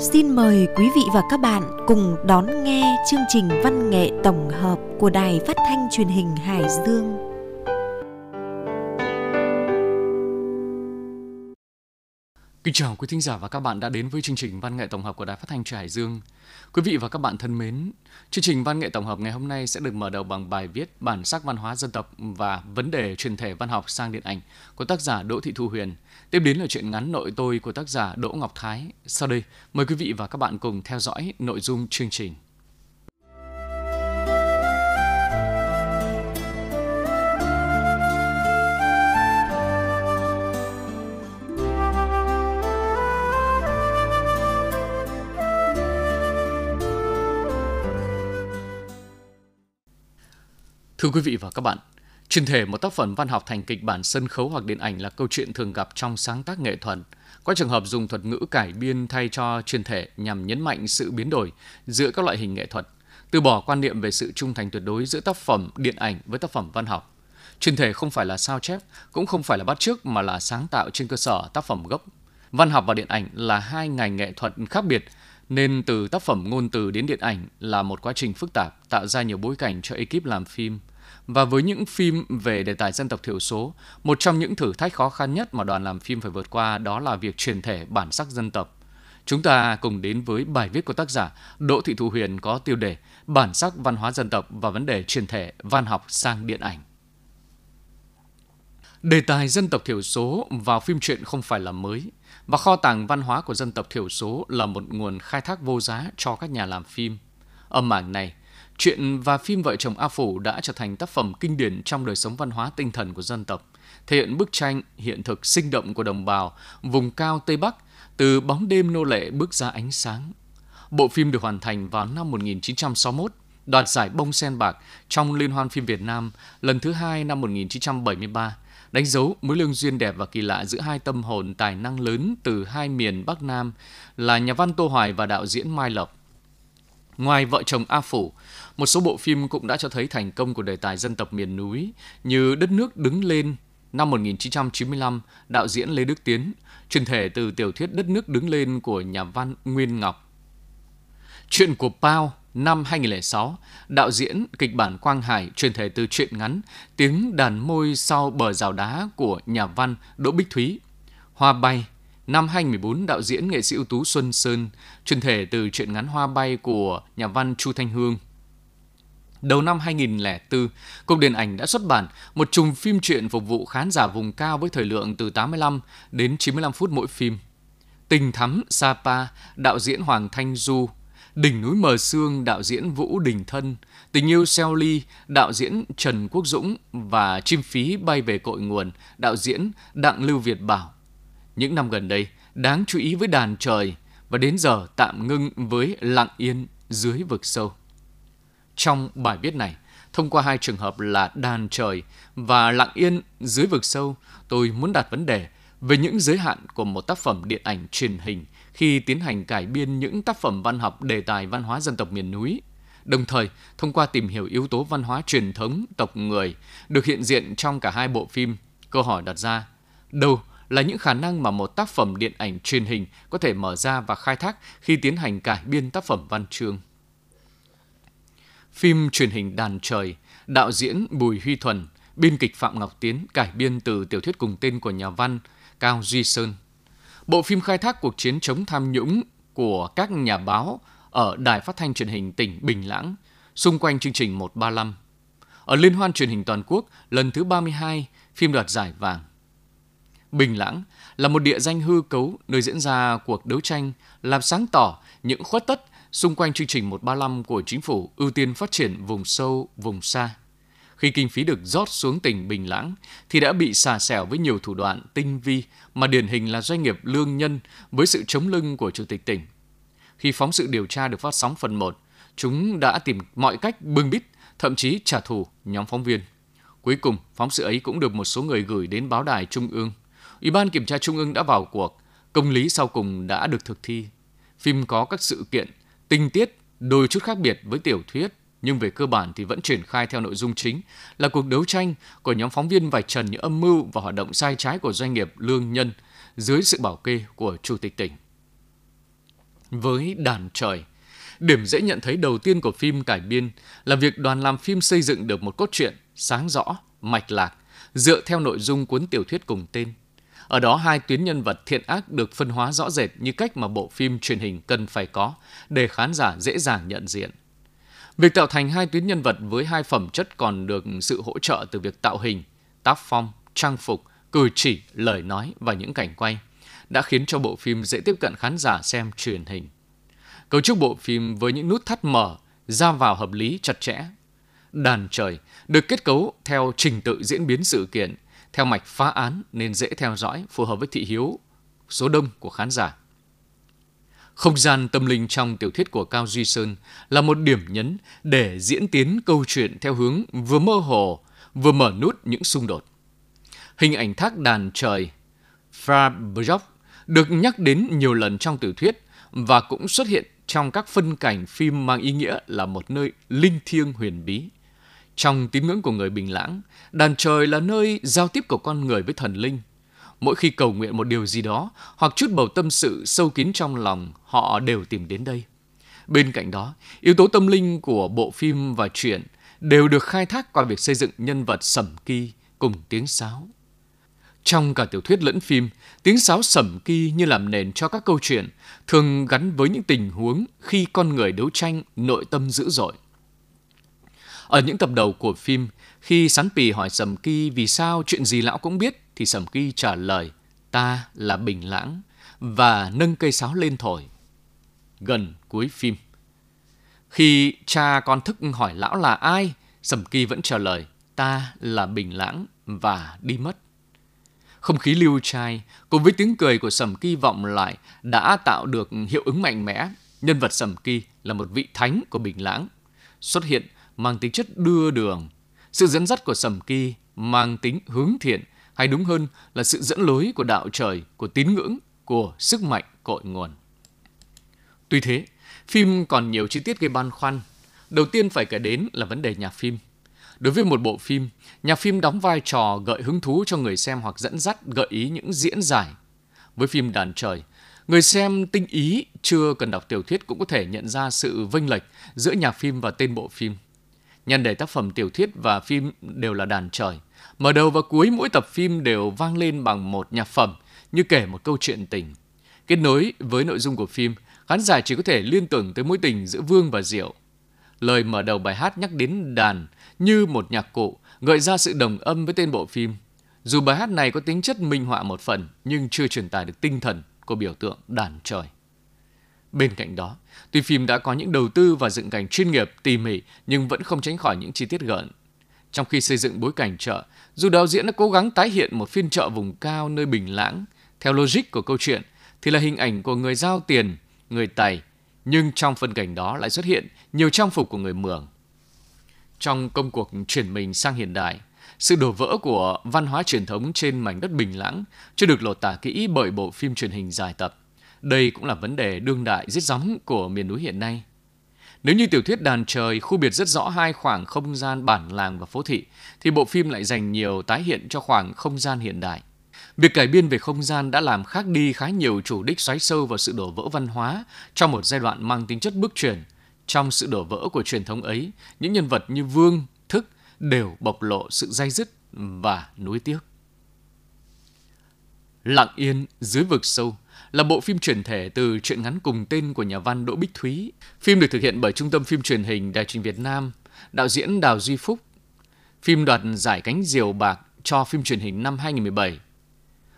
Xin mời quý vị và các bạn cùng đón nghe chương trình văn nghệ tổng hợp của Đài Phát thanh Truyền hình Hải Dương. Kính chào quý thính giả và các bạn đã đến với chương trình văn nghệ tổng hợp của Đài Phát thanh Trà Hải Dương. Quý vị và các bạn thân mến, chương trình văn nghệ tổng hợp ngày hôm nay sẽ được mở đầu bằng bài viết bản sắc văn hóa dân tộc và vấn đề truyền thể văn học sang điện ảnh của tác giả Đỗ Thị Thu Huyền. Tiếp đến là chuyện ngắn nội tôi của tác giả Đỗ Ngọc Thái. Sau đây, mời quý vị và các bạn cùng theo dõi nội dung chương trình. Thưa quý vị và các bạn, truyền thể một tác phẩm văn học thành kịch bản sân khấu hoặc điện ảnh là câu chuyện thường gặp trong sáng tác nghệ thuật. Có trường hợp dùng thuật ngữ cải biên thay cho truyền thể nhằm nhấn mạnh sự biến đổi giữa các loại hình nghệ thuật, từ bỏ quan niệm về sự trung thành tuyệt đối giữa tác phẩm điện ảnh với tác phẩm văn học. Truyền thể không phải là sao chép, cũng không phải là bắt chước mà là sáng tạo trên cơ sở tác phẩm gốc. Văn học và điện ảnh là hai ngành nghệ thuật khác biệt, nên từ tác phẩm ngôn từ đến điện ảnh là một quá trình phức tạp tạo ra nhiều bối cảnh cho ekip làm phim. Và với những phim về đề tài dân tộc thiểu số, một trong những thử thách khó khăn nhất mà đoàn làm phim phải vượt qua đó là việc truyền thể bản sắc dân tộc. Chúng ta cùng đến với bài viết của tác giả Đỗ Thị Thu Huyền có tiêu đề Bản sắc văn hóa dân tộc và vấn đề truyền thể văn học sang điện ảnh. Đề tài dân tộc thiểu số vào phim truyện không phải là mới, và kho tàng văn hóa của dân tộc thiểu số là một nguồn khai thác vô giá cho các nhà làm phim. Âm mảng này, Chuyện và phim Vợ chồng A Phủ đã trở thành tác phẩm kinh điển trong đời sống văn hóa tinh thần của dân tộc, thể hiện bức tranh hiện thực sinh động của đồng bào vùng cao Tây Bắc từ bóng đêm nô lệ bước ra ánh sáng. Bộ phim được hoàn thành vào năm 1961, đoạt giải bông sen bạc trong Liên hoan phim Việt Nam lần thứ hai năm 1973, đánh dấu mối lương duyên đẹp và kỳ lạ giữa hai tâm hồn tài năng lớn từ hai miền Bắc Nam là nhà văn Tô Hoài và đạo diễn Mai Lộc. Ngoài vợ chồng A Phủ, một số bộ phim cũng đã cho thấy thành công của đề tài dân tộc miền núi như Đất nước đứng lên năm 1995, đạo diễn Lê Đức Tiến, truyền thể từ tiểu thuyết Đất nước đứng lên của nhà văn Nguyên Ngọc. Chuyện của Pao năm 2006, đạo diễn kịch bản Quang Hải truyền thể từ truyện ngắn Tiếng đàn môi sau bờ rào đá của nhà văn Đỗ Bích Thúy. Hoa bay Năm 2014, đạo diễn nghệ sĩ ưu tú Xuân Sơn truyền thể từ truyện ngắn Hoa bay của nhà văn Chu Thanh Hương. Đầu năm 2004, Cục Điện ảnh đã xuất bản một chùm phim truyện phục vụ khán giả vùng cao với thời lượng từ 85 đến 95 phút mỗi phim. Tình thắm Sapa, đạo diễn Hoàng Thanh Du, Đỉnh núi mờ sương, đạo diễn Vũ Đình Thân, Tình yêu Seo Ly, đạo diễn Trần Quốc Dũng và Chim phí bay về cội nguồn, đạo diễn Đặng Lưu Việt Bảo. Những năm gần đây, đáng chú ý với đàn trời và đến giờ tạm ngưng với lặng yên dưới vực sâu. Trong bài viết này, thông qua hai trường hợp là đàn trời và lặng yên dưới vực sâu, tôi muốn đặt vấn đề về những giới hạn của một tác phẩm điện ảnh truyền hình khi tiến hành cải biên những tác phẩm văn học đề tài văn hóa dân tộc miền núi. Đồng thời, thông qua tìm hiểu yếu tố văn hóa truyền thống tộc người được hiện diện trong cả hai bộ phim, câu hỏi đặt ra, đâu là những khả năng mà một tác phẩm điện ảnh truyền hình có thể mở ra và khai thác khi tiến hành cải biên tác phẩm văn chương. Phim truyền hình Đàn Trời, đạo diễn Bùi Huy Thuần, biên kịch Phạm Ngọc Tiến cải biên từ tiểu thuyết cùng tên của nhà văn Cao Duy Sơn. Bộ phim khai thác cuộc chiến chống tham nhũng của các nhà báo ở Đài Phát thanh truyền hình tỉnh Bình Lãng xung quanh chương trình 135. Ở Liên hoan truyền hình toàn quốc lần thứ 32, phim đoạt giải vàng. Bình Lãng là một địa danh hư cấu nơi diễn ra cuộc đấu tranh làm sáng tỏ những khuất tất xung quanh chương trình 135 của chính phủ ưu tiên phát triển vùng sâu, vùng xa. Khi kinh phí được rót xuống tỉnh Bình Lãng thì đã bị xà xẻo với nhiều thủ đoạn tinh vi mà điển hình là doanh nghiệp lương nhân với sự chống lưng của chủ tịch tỉnh. Khi phóng sự điều tra được phát sóng phần 1, chúng đã tìm mọi cách bưng bít, thậm chí trả thù nhóm phóng viên. Cuối cùng, phóng sự ấy cũng được một số người gửi đến báo đài Trung ương. Ủy ban Kiểm tra Trung ương đã vào cuộc, công lý sau cùng đã được thực thi. Phim có các sự kiện, tinh tiết đôi chút khác biệt với tiểu thuyết, nhưng về cơ bản thì vẫn triển khai theo nội dung chính là cuộc đấu tranh của nhóm phóng viên vạch trần những âm mưu và hoạt động sai trái của doanh nghiệp lương nhân dưới sự bảo kê của chủ tịch tỉnh. với đàn trời. Điểm dễ nhận thấy đầu tiên của phim cải biên là việc đoàn làm phim xây dựng được một cốt truyện sáng rõ, mạch lạc, dựa theo nội dung cuốn tiểu thuyết cùng tên. Ở đó hai tuyến nhân vật thiện ác được phân hóa rõ rệt như cách mà bộ phim truyền hình cần phải có để khán giả dễ dàng nhận diện. Việc tạo thành hai tuyến nhân vật với hai phẩm chất còn được sự hỗ trợ từ việc tạo hình, tác phong, trang phục, cử chỉ, lời nói và những cảnh quay đã khiến cho bộ phim dễ tiếp cận khán giả xem truyền hình. Cấu trúc bộ phim với những nút thắt mở, ra vào hợp lý chặt chẽ. Đàn trời được kết cấu theo trình tự diễn biến sự kiện, theo mạch phá án nên dễ theo dõi, phù hợp với thị hiếu số đông của khán giả. Không gian tâm linh trong tiểu thuyết của Cao Duy Sơn là một điểm nhấn để diễn tiến câu chuyện theo hướng vừa mơ hồ, vừa mở nút những xung đột. Hình ảnh thác đàn trời Fra được nhắc đến nhiều lần trong tiểu thuyết và cũng xuất hiện trong các phân cảnh phim mang ý nghĩa là một nơi linh thiêng huyền bí. Trong tín ngưỡng của người Bình Lãng, đàn trời là nơi giao tiếp của con người với thần linh. Mỗi khi cầu nguyện một điều gì đó hoặc chút bầu tâm sự sâu kín trong lòng, họ đều tìm đến đây. Bên cạnh đó, yếu tố tâm linh của bộ phim và truyện đều được khai thác qua việc xây dựng nhân vật sẩm kỳ cùng tiếng sáo. Trong cả tiểu thuyết lẫn phim, tiếng sáo sẩm kỳ như làm nền cho các câu chuyện, thường gắn với những tình huống khi con người đấu tranh nội tâm dữ dội. Ở những tập đầu của phim, khi Sán Pì hỏi Sầm Kỳ vì sao chuyện gì lão cũng biết, thì Sầm Kỳ trả lời, ta là Bình Lãng, và nâng cây sáo lên thổi. Gần cuối phim. Khi cha con thức hỏi lão là ai, Sầm Kỳ vẫn trả lời, ta là Bình Lãng, và đi mất. Không khí lưu trai cùng với tiếng cười của Sầm Kỳ vọng lại đã tạo được hiệu ứng mạnh mẽ. Nhân vật Sầm Kỳ là một vị thánh của Bình Lãng. Xuất hiện mang tính chất đưa đường. Sự dẫn dắt của Sầm Kỳ mang tính hướng thiện, hay đúng hơn là sự dẫn lối của đạo trời, của tín ngưỡng, của sức mạnh cội nguồn. Tuy thế, phim còn nhiều chi tiết gây băn khoăn. Đầu tiên phải kể đến là vấn đề nhạc phim. Đối với một bộ phim, nhạc phim đóng vai trò gợi hứng thú cho người xem hoặc dẫn dắt gợi ý những diễn giải. Với phim Đàn Trời, người xem tinh ý chưa cần đọc tiểu thuyết cũng có thể nhận ra sự vênh lệch giữa nhạc phim và tên bộ phim. Nhân đề tác phẩm tiểu thuyết và phim đều là đàn trời. Mở đầu và cuối mỗi tập phim đều vang lên bằng một nhạc phẩm như kể một câu chuyện tình. Kết nối với nội dung của phim, khán giả chỉ có thể liên tưởng tới mối tình giữa Vương và Diệu. Lời mở đầu bài hát nhắc đến đàn như một nhạc cụ, gợi ra sự đồng âm với tên bộ phim. Dù bài hát này có tính chất minh họa một phần, nhưng chưa truyền tải được tinh thần của biểu tượng đàn trời. Bên cạnh đó, tuy phim đã có những đầu tư và dựng cảnh chuyên nghiệp tỉ mỉ nhưng vẫn không tránh khỏi những chi tiết gợn. Trong khi xây dựng bối cảnh chợ, dù đạo diễn đã cố gắng tái hiện một phiên chợ vùng cao nơi bình lãng, theo logic của câu chuyện thì là hình ảnh của người giao tiền, người tài, nhưng trong phân cảnh đó lại xuất hiện nhiều trang phục của người Mường. Trong công cuộc chuyển mình sang hiện đại, sự đổ vỡ của văn hóa truyền thống trên mảnh đất bình lãng chưa được lột tả kỹ bởi bộ phim truyền hình dài tập. Đây cũng là vấn đề đương đại rất gióng của miền núi hiện nay. Nếu như tiểu thuyết đàn trời khu biệt rất rõ hai khoảng không gian bản làng và phố thị, thì bộ phim lại dành nhiều tái hiện cho khoảng không gian hiện đại. Việc cải biên về không gian đã làm khác đi khá nhiều chủ đích xoáy sâu vào sự đổ vỡ văn hóa trong một giai đoạn mang tính chất bước chuyển. Trong sự đổ vỡ của truyền thống ấy, những nhân vật như Vương, Thức đều bộc lộ sự dai dứt và nuối tiếc. Lặng yên dưới vực sâu là bộ phim truyền thể từ truyện ngắn cùng tên của nhà văn Đỗ Bích Thúy. Phim được thực hiện bởi Trung tâm Phim Truyền hình Đài truyền Việt Nam, đạo diễn Đào Duy Phúc. Phim đoạt giải cánh diều bạc cho phim truyền hình năm 2017.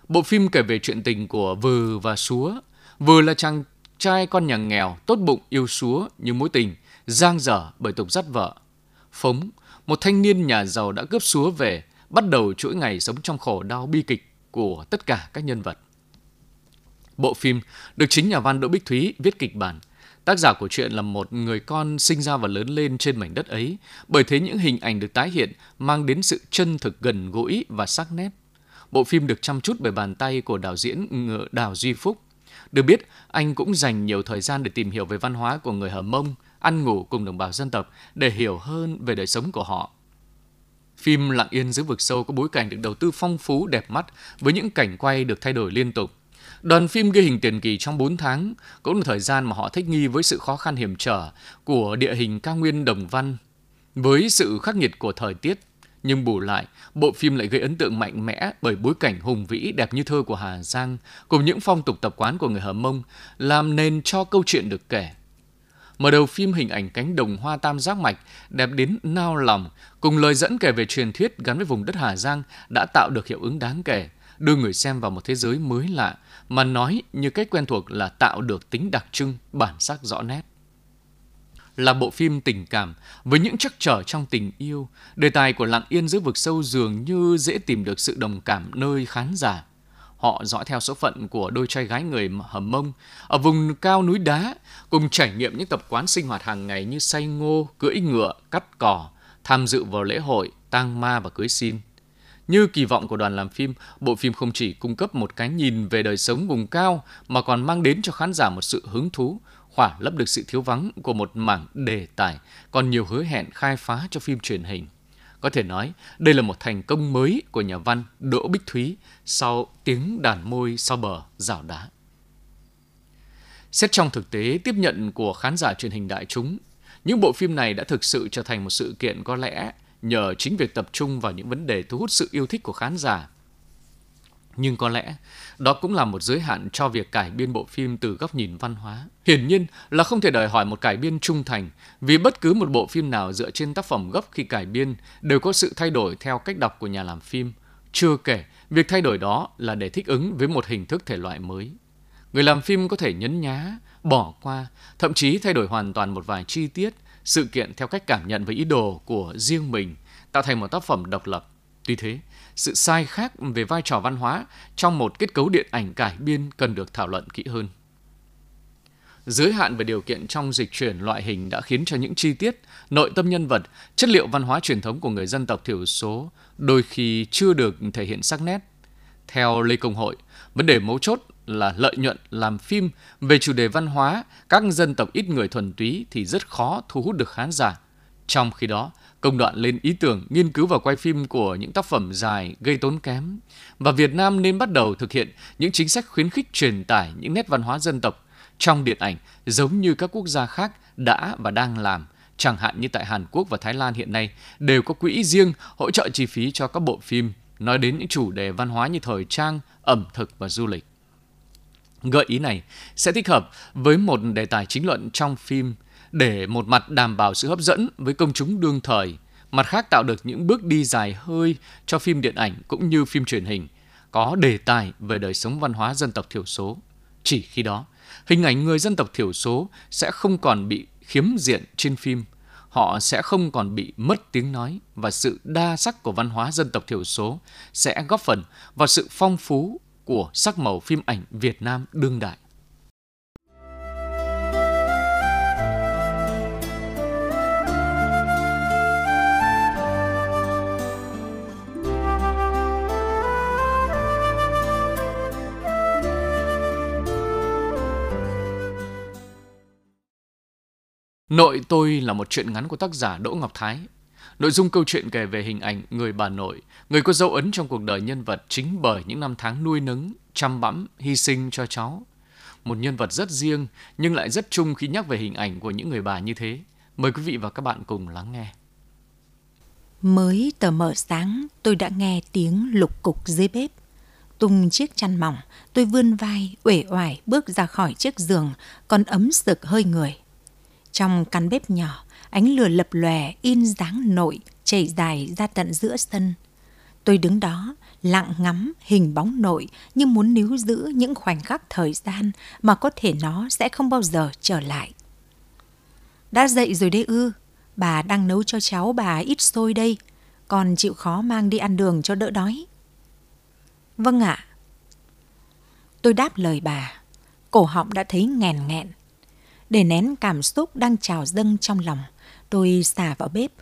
Bộ phim kể về chuyện tình của Vừ và Súa. Vừ là chàng trai con nhà nghèo, tốt bụng, yêu Súa nhưng mối tình, giang dở bởi tục dắt vợ. Phống, một thanh niên nhà giàu đã cướp Súa về, bắt đầu chuỗi ngày sống trong khổ đau bi kịch của tất cả các nhân vật. Bộ phim được chính nhà văn Đỗ Bích Thúy viết kịch bản. Tác giả của truyện là một người con sinh ra và lớn lên trên mảnh đất ấy, bởi thế những hình ảnh được tái hiện mang đến sự chân thực gần gũi và sắc nét. Bộ phim được chăm chút bởi bàn tay của đạo diễn Đào Duy Phúc. Được biết, anh cũng dành nhiều thời gian để tìm hiểu về văn hóa của người Hờ Mông, ăn ngủ cùng đồng bào dân tộc để hiểu hơn về đời sống của họ. Phim Lặng Yên dưới vực sâu có bối cảnh được đầu tư phong phú đẹp mắt với những cảnh quay được thay đổi liên tục. Đoàn phim ghi hình tiền kỳ trong 4 tháng cũng là thời gian mà họ thích nghi với sự khó khăn hiểm trở của địa hình cao nguyên đồng văn, với sự khắc nghiệt của thời tiết. Nhưng bù lại, bộ phim lại gây ấn tượng mạnh mẽ bởi bối cảnh hùng vĩ đẹp như thơ của Hà Giang cùng những phong tục tập quán của người Hờ Mông làm nền cho câu chuyện được kể. Mở đầu phim hình ảnh cánh đồng hoa tam giác mạch đẹp đến nao lòng cùng lời dẫn kể về truyền thuyết gắn với vùng đất Hà Giang đã tạo được hiệu ứng đáng kể, đưa người xem vào một thế giới mới lạ mà nói như cách quen thuộc là tạo được tính đặc trưng, bản sắc rõ nét là bộ phim tình cảm với những trắc trở trong tình yêu. Đề tài của Lặng Yên giữa vực sâu dường như dễ tìm được sự đồng cảm nơi khán giả. Họ dõi theo số phận của đôi trai gái người hầm mông ở vùng cao núi đá, cùng trải nghiệm những tập quán sinh hoạt hàng ngày như say ngô, cưỡi ngựa, cắt cỏ, tham dự vào lễ hội, tang ma và cưới xin. Như kỳ vọng của đoàn làm phim, bộ phim không chỉ cung cấp một cái nhìn về đời sống vùng cao mà còn mang đến cho khán giả một sự hứng thú, khỏa lấp được sự thiếu vắng của một mảng đề tài còn nhiều hứa hẹn khai phá cho phim truyền hình. Có thể nói, đây là một thành công mới của nhà văn Đỗ Bích Thúy sau tiếng đàn môi sau bờ rào đá. Xét trong thực tế tiếp nhận của khán giả truyền hình đại chúng, những bộ phim này đã thực sự trở thành một sự kiện có lẽ nhờ chính việc tập trung vào những vấn đề thu hút sự yêu thích của khán giả. Nhưng có lẽ đó cũng là một giới hạn cho việc cải biên bộ phim từ góc nhìn văn hóa. Hiển nhiên là không thể đòi hỏi một cải biên trung thành, vì bất cứ một bộ phim nào dựa trên tác phẩm gốc khi cải biên đều có sự thay đổi theo cách đọc của nhà làm phim. Chưa kể, việc thay đổi đó là để thích ứng với một hình thức thể loại mới. Người làm phim có thể nhấn nhá, bỏ qua, thậm chí thay đổi hoàn toàn một vài chi tiết, sự kiện theo cách cảm nhận và ý đồ của riêng mình, tạo thành một tác phẩm độc lập. Tuy thế, sự sai khác về vai trò văn hóa trong một kết cấu điện ảnh cải biên cần được thảo luận kỹ hơn. Giới hạn về điều kiện trong dịch chuyển loại hình đã khiến cho những chi tiết, nội tâm nhân vật, chất liệu văn hóa truyền thống của người dân tộc thiểu số đôi khi chưa được thể hiện sắc nét. Theo Lê Công Hội, vấn đề mấu chốt là lợi nhuận làm phim về chủ đề văn hóa các dân tộc ít người thuần túy thì rất khó thu hút được khán giả. Trong khi đó, công đoạn lên ý tưởng, nghiên cứu và quay phim của những tác phẩm dài gây tốn kém. Và Việt Nam nên bắt đầu thực hiện những chính sách khuyến khích truyền tải những nét văn hóa dân tộc trong điện ảnh giống như các quốc gia khác đã và đang làm. Chẳng hạn như tại Hàn Quốc và Thái Lan hiện nay đều có quỹ riêng hỗ trợ chi phí cho các bộ phim nói đến những chủ đề văn hóa như thời trang, ẩm thực và du lịch. Gợi ý này sẽ thích hợp với một đề tài chính luận trong phim để một mặt đảm bảo sự hấp dẫn với công chúng đương thời, mặt khác tạo được những bước đi dài hơi cho phim điện ảnh cũng như phim truyền hình, có đề tài về đời sống văn hóa dân tộc thiểu số. Chỉ khi đó, hình ảnh người dân tộc thiểu số sẽ không còn bị khiếm diện trên phim, họ sẽ không còn bị mất tiếng nói và sự đa sắc của văn hóa dân tộc thiểu số sẽ góp phần vào sự phong phú của sắc màu phim ảnh Việt Nam đương đại. Nội tôi là một chuyện ngắn của tác giả Đỗ Ngọc Thái. Nội dung câu chuyện kể về hình ảnh người bà nội, người có dấu ấn trong cuộc đời nhân vật chính bởi những năm tháng nuôi nấng, chăm bẵm, hy sinh cho cháu. Một nhân vật rất riêng nhưng lại rất chung khi nhắc về hình ảnh của những người bà như thế. Mời quý vị và các bạn cùng lắng nghe. Mới tờ mờ sáng, tôi đã nghe tiếng lục cục dưới bếp. Tung chiếc chăn mỏng, tôi vươn vai, uể oải bước ra khỏi chiếc giường, còn ấm sực hơi người. Trong căn bếp nhỏ, ánh lửa lập lòe in dáng nội chảy dài ra tận giữa sân. Tôi đứng đó, lặng ngắm hình bóng nội như muốn níu giữ những khoảnh khắc thời gian mà có thể nó sẽ không bao giờ trở lại. Đã dậy rồi đấy ư, bà đang nấu cho cháu bà ít xôi đây, còn chịu khó mang đi ăn đường cho đỡ đói. Vâng ạ. Tôi đáp lời bà, cổ họng đã thấy nghèn nghẹn, để nén cảm xúc đang trào dâng trong lòng, tôi xả vào bếp,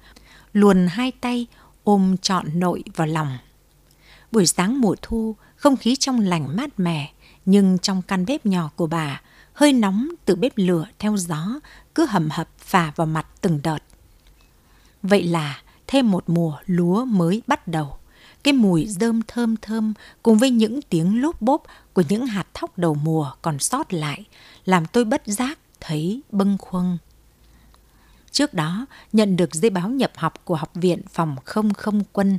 luồn hai tay ôm trọn nội vào lòng. Buổi sáng mùa thu, không khí trong lành mát mẻ, nhưng trong căn bếp nhỏ của bà, hơi nóng từ bếp lửa theo gió cứ hầm hập phả vào mặt từng đợt. Vậy là thêm một mùa lúa mới bắt đầu. cái mùi rơm thơm thơm cùng với những tiếng lốp bốp của những hạt thóc đầu mùa còn sót lại, làm tôi bất giác thấy bâng khuâng. Trước đó, nhận được giấy báo nhập học của Học viện Phòng Không Không Quân.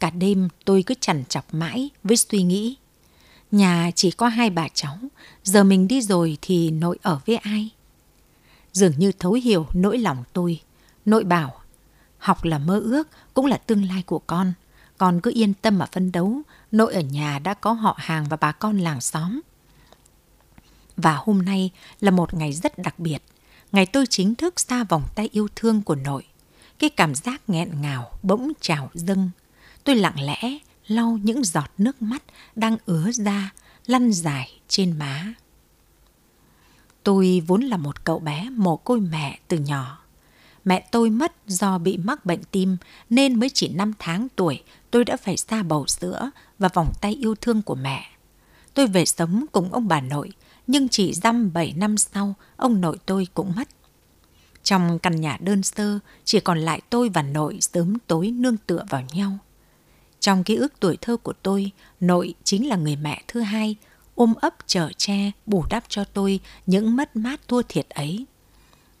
Cả đêm tôi cứ chằn chọc mãi với suy nghĩ. Nhà chỉ có hai bà cháu, giờ mình đi rồi thì nội ở với ai? Dường như thấu hiểu nỗi lòng tôi. Nội bảo, học là mơ ước, cũng là tương lai của con. Con cứ yên tâm mà phân đấu, nội ở nhà đã có họ hàng và bà con làng xóm. Và hôm nay là một ngày rất đặc biệt. Ngày tôi chính thức xa vòng tay yêu thương của nội. Cái cảm giác nghẹn ngào bỗng trào dâng. Tôi lặng lẽ lau những giọt nước mắt đang ứa ra, lăn dài trên má. Tôi vốn là một cậu bé mồ côi mẹ từ nhỏ. Mẹ tôi mất do bị mắc bệnh tim nên mới chỉ 5 tháng tuổi tôi đã phải xa bầu sữa và vòng tay yêu thương của mẹ. Tôi về sống cùng ông bà nội, nhưng chỉ dăm 7 năm sau, ông nội tôi cũng mất. Trong căn nhà đơn sơ, chỉ còn lại tôi và nội sớm tối nương tựa vào nhau. Trong ký ức tuổi thơ của tôi, nội chính là người mẹ thứ hai, ôm ấp chở che, bù đắp cho tôi những mất mát thua thiệt ấy.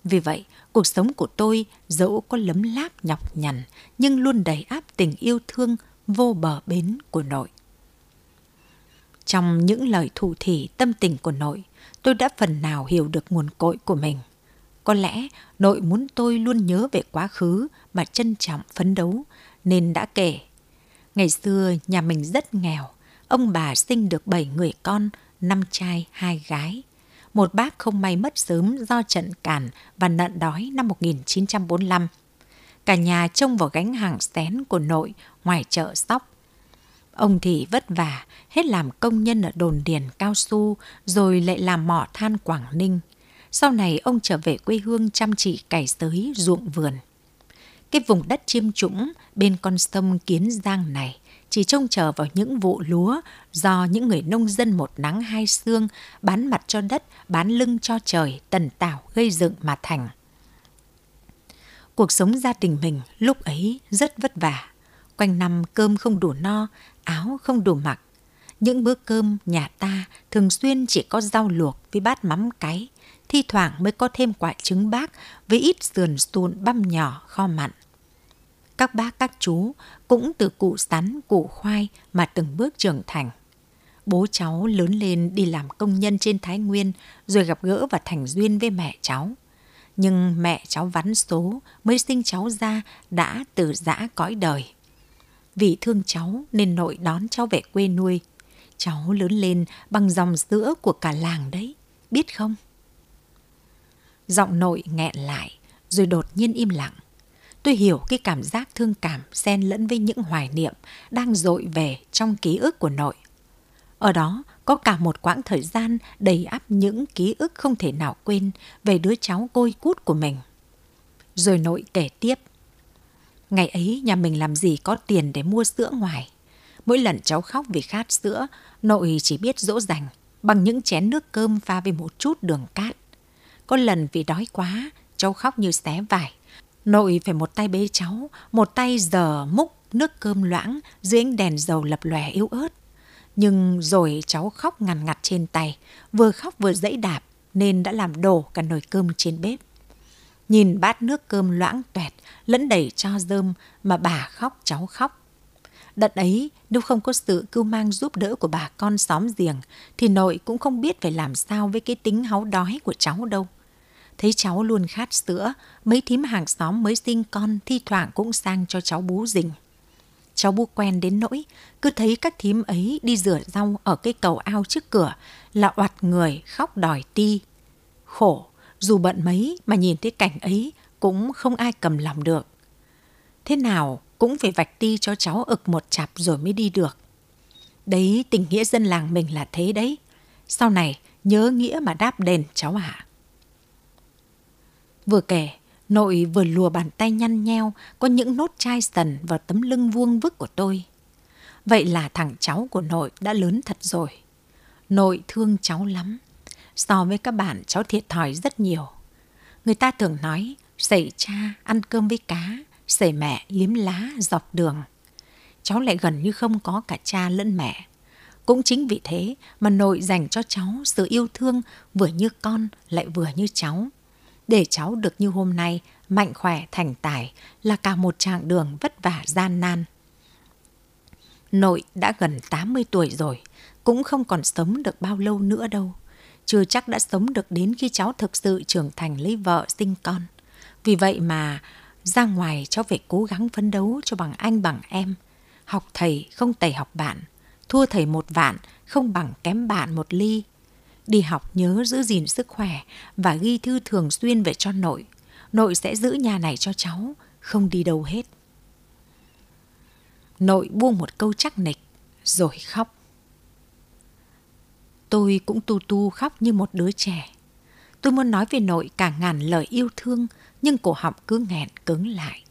Vì vậy, cuộc sống của tôi dẫu có lấm láp nhọc nhằn nhưng luôn đầy áp tình yêu thương vô bờ bến của nội. Trong những lời thủ thỉ tâm tình của nội, tôi đã phần nào hiểu được nguồn cội của mình. Có lẽ nội muốn tôi luôn nhớ về quá khứ mà trân trọng phấn đấu, nên đã kể. Ngày xưa nhà mình rất nghèo, ông bà sinh được 7 người con, năm trai, hai gái. Một bác không may mất sớm do trận càn và nợ đói năm 1945. Cả nhà trông vào gánh hàng xén của nội ngoài chợ sóc Ông thì vất vả, hết làm công nhân ở đồn điền cao su, rồi lại làm mỏ than Quảng Ninh. Sau này ông trở về quê hương chăm chỉ cày sới ruộng vườn. Cái vùng đất chiêm trũng bên con sông Kiến Giang này chỉ trông chờ vào những vụ lúa do những người nông dân một nắng hai sương bán mặt cho đất, bán lưng cho trời, tần tảo gây dựng mà thành. Cuộc sống gia đình mình lúc ấy rất vất vả. Quanh năm cơm không đủ no, áo không đủ mặc. Những bữa cơm nhà ta thường xuyên chỉ có rau luộc với bát mắm cái, thi thoảng mới có thêm quả trứng bác với ít sườn sùn băm nhỏ kho mặn. Các bác các chú cũng từ cụ sắn, cụ khoai mà từng bước trưởng thành. Bố cháu lớn lên đi làm công nhân trên Thái Nguyên rồi gặp gỡ và thành duyên với mẹ cháu. Nhưng mẹ cháu vắn số mới sinh cháu ra đã từ giã cõi đời. Vì thương cháu nên nội đón cháu về quê nuôi. Cháu lớn lên bằng dòng sữa của cả làng đấy, biết không? Giọng nội nghẹn lại, rồi đột nhiên im lặng. Tôi hiểu cái cảm giác thương cảm xen lẫn với những hoài niệm đang dội về trong ký ức của nội. Ở đó có cả một quãng thời gian đầy ắp những ký ức không thể nào quên về đứa cháu côi cút của mình. Rồi nội kể tiếp. Ngày ấy nhà mình làm gì có tiền để mua sữa ngoài. Mỗi lần cháu khóc vì khát sữa, nội chỉ biết dỗ dành bằng những chén nước cơm pha với một chút đường cát. Có lần vì đói quá, cháu khóc như xé vải. Nội phải một tay bế cháu, một tay giờ múc nước cơm loãng dưới ánh đèn dầu lập lòe yếu ớt. Nhưng rồi cháu khóc ngằn ngặt trên tay, vừa khóc vừa dãy đạp nên đã làm đổ cả nồi cơm trên bếp. Nhìn bát nước cơm loãng toẹt, lẫn đầy cho dơm mà bà khóc cháu khóc. Đợt ấy, nếu không có sự cưu mang giúp đỡ của bà con xóm giềng, thì nội cũng không biết phải làm sao với cái tính háu đói của cháu đâu. Thấy cháu luôn khát sữa, mấy thím hàng xóm mới sinh con thi thoảng cũng sang cho cháu bú rình. Cháu bu quen đến nỗi, cứ thấy các thím ấy đi rửa rau ở cái cầu ao trước cửa là oặt người khóc đòi ti. Khổ, dù bận mấy mà nhìn thấy cảnh ấy cũng không ai cầm lòng được. Thế nào cũng phải vạch ti cho cháu ực một chặp rồi mới đi được. Đấy tình nghĩa dân làng mình là thế đấy. Sau này nhớ nghĩa mà đáp đền cháu ạ. Vừa kể, nội vừa lùa bàn tay nhăn nheo có những nốt chai sần vào tấm lưng vuông vức của tôi. Vậy là thằng cháu của nội đã lớn thật rồi. Nội thương cháu lắm. So với các bạn cháu thiệt thòi rất nhiều. Người ta thường nói sẩy cha ăn cơm với cá, sẩy mẹ liếm lá dọc đường. cháu lại gần như không có cả cha lẫn mẹ. Cũng chính vì thế mà nội dành cho cháu sự yêu thương vừa như con lại vừa như cháu. Để cháu được như hôm nay, mạnh khỏe, thành tài là cả một chặng đường vất vả gian nan. Nội đã gần 80 tuổi rồi, cũng không còn sống được bao lâu nữa đâu. Chưa chắc đã sống được đến khi cháu thực sự trưởng thành lấy vợ sinh con. Vì vậy mà ra ngoài cháu phải cố gắng phấn đấu cho bằng anh bằng em. Học thầy không tẩy học bạn, thua thầy một vạn không bằng kém bạn một ly. Đi học nhớ giữ gìn sức khỏe và ghi thư thường xuyên về cho nội. Nội sẽ giữ nhà này cho cháu, không đi đâu hết. Nội buông một câu chắc nịch, rồi khóc. Tôi cũng tu tu khóc như một đứa trẻ. Tôi muốn nói về nội cả ngàn lời yêu thương, nhưng cổ họng cứ nghẹn cứng lại.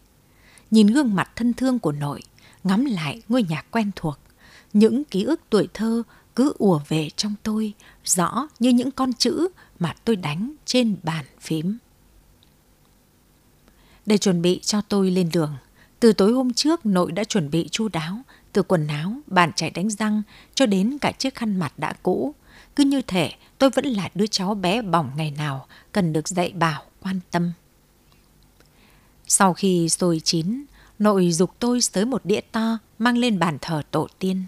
Nhìn gương mặt thân thương của nội, ngắm lại ngôi nhà quen thuộc, những ký ức tuổi thơ cứ ùa về trong tôi, rõ như những con chữ mà tôi đánh trên bàn phím. Để chuẩn bị cho tôi lên đường, từ tối hôm trước nội đã chuẩn bị chu đáo, từ quần áo, bàn chải đánh răng cho đến cả chiếc khăn mặt đã cũ. Cứ như thể tôi vẫn là đứa cháu bé bỏng ngày nào cần được dạy bảo, quan tâm. Sau khi sôi chín, nội dục tôi tới một đĩa to mang lên bàn thờ tổ tiên.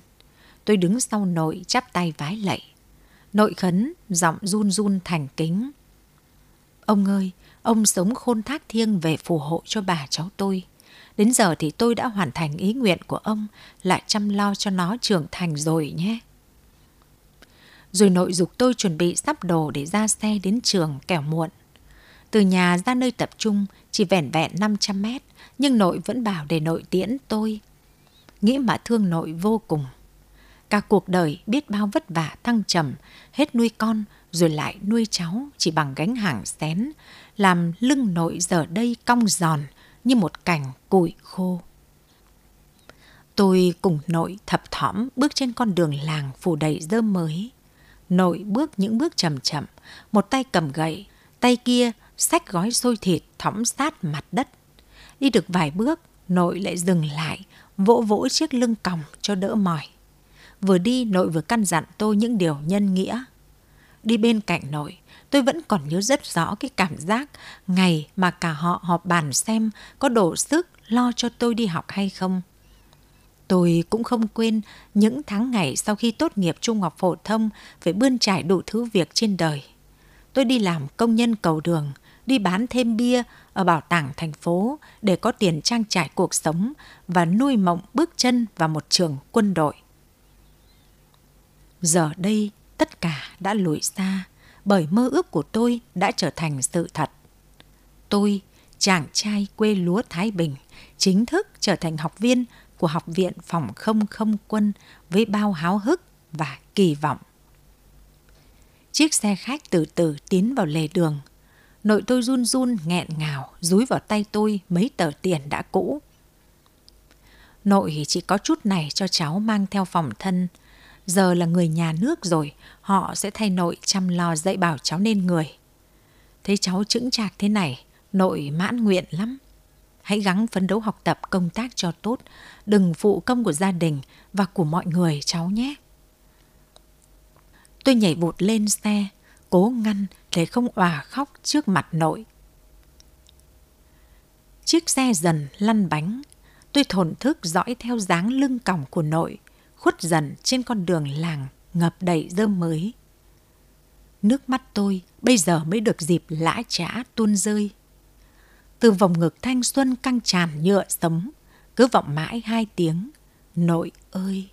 Tôi đứng sau nội chắp tay vái lạy. Nội khấn, giọng run run thành kính. Ông ơi, ông sống khôn thác thiêng về phù hộ cho bà cháu tôi. Đến giờ thì tôi đã hoàn thành ý nguyện của ông là chăm lo cho nó trưởng thành rồi nhé. Rồi nội dục tôi chuẩn bị sắp đồ để ra xe đến trường kẻo muộn. Từ nhà ra nơi tập trung chỉ vẻn vẹn 500 mét, nhưng nội vẫn bảo để nội tiễn tôi. Nghĩ mà thương nội vô cùng. Cả cuộc đời biết bao vất vả thăng trầm, hết nuôi con rồi lại nuôi cháu chỉ bằng gánh hàng xén, làm lưng nội giờ đây cong giòn như một cành củi khô. Tôi cùng nội thập thỏm bước trên con đường làng phủ đầy dơ mới. Nội bước những bước chậm chậm, một tay cầm gậy, tay kia xách gói xôi thịt thõng sát mặt đất. Đi được vài bước, nội lại dừng lại, vỗ vỗ chiếc lưng còng cho đỡ mỏi. Vừa đi, nội vừa căn dặn tôi những điều nhân nghĩa. Đi bên cạnh nội, tôi vẫn còn nhớ rất rõ cái cảm giác ngày mà cả họ họp bàn xem có đủ sức lo cho tôi đi học hay không. Tôi cũng không quên những tháng ngày sau khi tốt nghiệp trung học phổ thông phải bươn trải đủ thứ việc trên đời. Tôi đi làm công nhân cầu đường, đi bán thêm bia ở bảo tàng thành phố để có tiền trang trải cuộc sống và nuôi mộng bước chân vào một trường quân đội. Giờ đây, tất cả đã lùi xa bởi mơ ước của tôi đã trở thành sự thật. Tôi, chàng trai quê lúa Thái Bình, chính thức trở thành học viên của Học viện Phòng không không quân với bao háo hức và kỳ vọng. Chiếc xe khách từ từ tiến vào lề đường. Nội tôi run run nghẹn ngào rúi vào tay tôi mấy tờ tiền đã cũ. Nội chỉ có chút này cho cháu mang theo phòng thân. Giờ là người nhà nước rồi, họ sẽ thay nội chăm lo dạy bảo cháu nên người. Thấy cháu chững chạc thế này, nội mãn nguyện lắm. Hãy gắng phấn đấu học tập công tác cho tốt, đừng phụ công của gia đình và của mọi người cháu nhé. Tôi nhảy vụt lên xe, cố ngăn để không òa khóc trước mặt nội. Chiếc xe dần lăn bánh, tôi thổn thức dõi theo dáng lưng còng của nội, khuất dần trên con đường làng ngập đầy rơm mới. Nước mắt tôi bây giờ mới được dịp lã trã tuôn rơi. Từ vòng ngực thanh xuân căng tràn nhựa sống, cứ vọng mãi hai tiếng, nội ơi!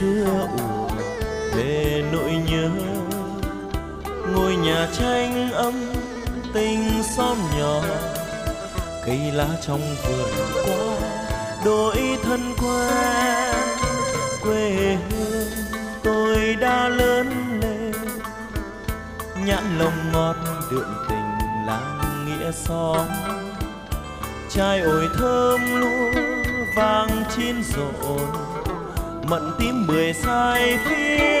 Xưa ùa về nỗi nhớ. Ngôi nhà tranh ấm tình xóm nhỏ, cây lá trong vườn qua, đổi thân quen quê hương tôi đã lớn lên, nhãn lồng ngọt đượm tình làng nghĩa xóm. Chai ổi thơm lúa vàng chín rộn mận tím mười sai phía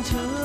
chan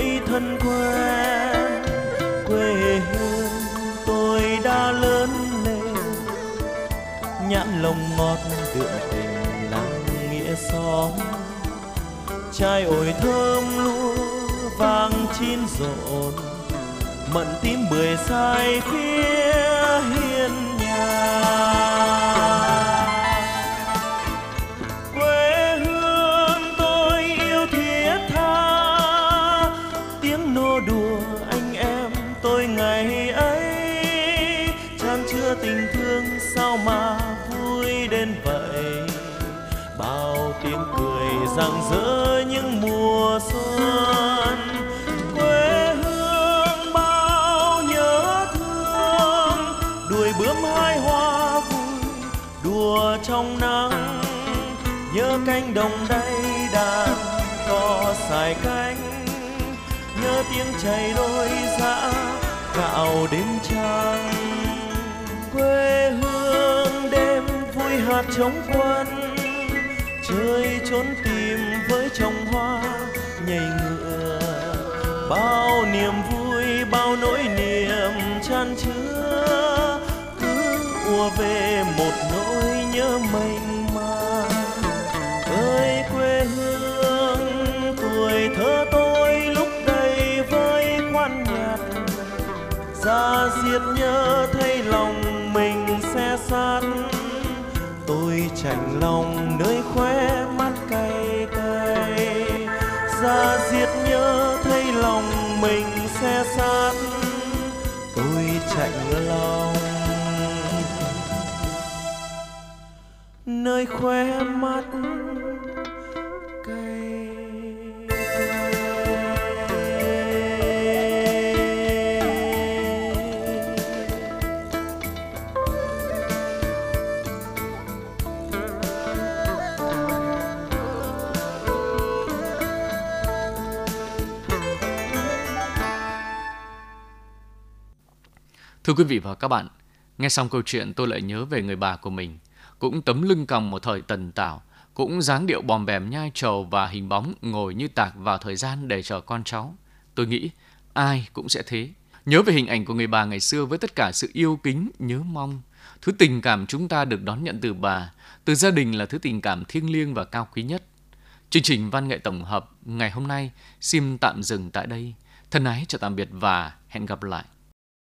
nỗi thân quen quê hương tôi đã lớn lên. Nhãn lồng ngọt đượm tình làng nghĩa xóm. Chai ổi thơm lúa vàng chín rộn, mận tím bưởi sai phía trong nắng, nhớ cánh đồng đầy đàn cò xài cánh. Nhớ tiếng chảy đôi dã gạo đêm trăng. Quê hương đêm vui hạt trống quân, chơi trốn tìm với trồng hoa. Nhảy ngựa, bao niềm vui, bao nỗi niềm chan chứa. Cứ ùa về một giết diệt nhớ thấy lòng mình xe sát. Tôi chạnh lòng nơi khóe mắt cay cay. Ra diệt nhớ thấy lòng mình xe sát. Tôi chạnh lòng nơi khóe mắt cay Thưa quý vị và các bạn, nghe xong câu chuyện tôi lại nhớ về người bà của mình. Cũng tấm lưng còng một thời tần tảo, cũng dáng điệu bòm bèm nhai trầu và hình bóng ngồi như tạc vào thời gian để chờ con cháu. Tôi nghĩ ai cũng sẽ thế. Nhớ về hình ảnh của người bà ngày xưa với tất cả sự yêu kính, nhớ mong. Thứ tình cảm chúng ta được đón nhận từ bà, từ gia đình là thứ tình cảm thiêng liêng và cao quý nhất. Chương trình văn nghệ tổng hợp ngày hôm nay xin tạm dừng tại đây. Thân ái chào tạm biệt và hẹn gặp lại.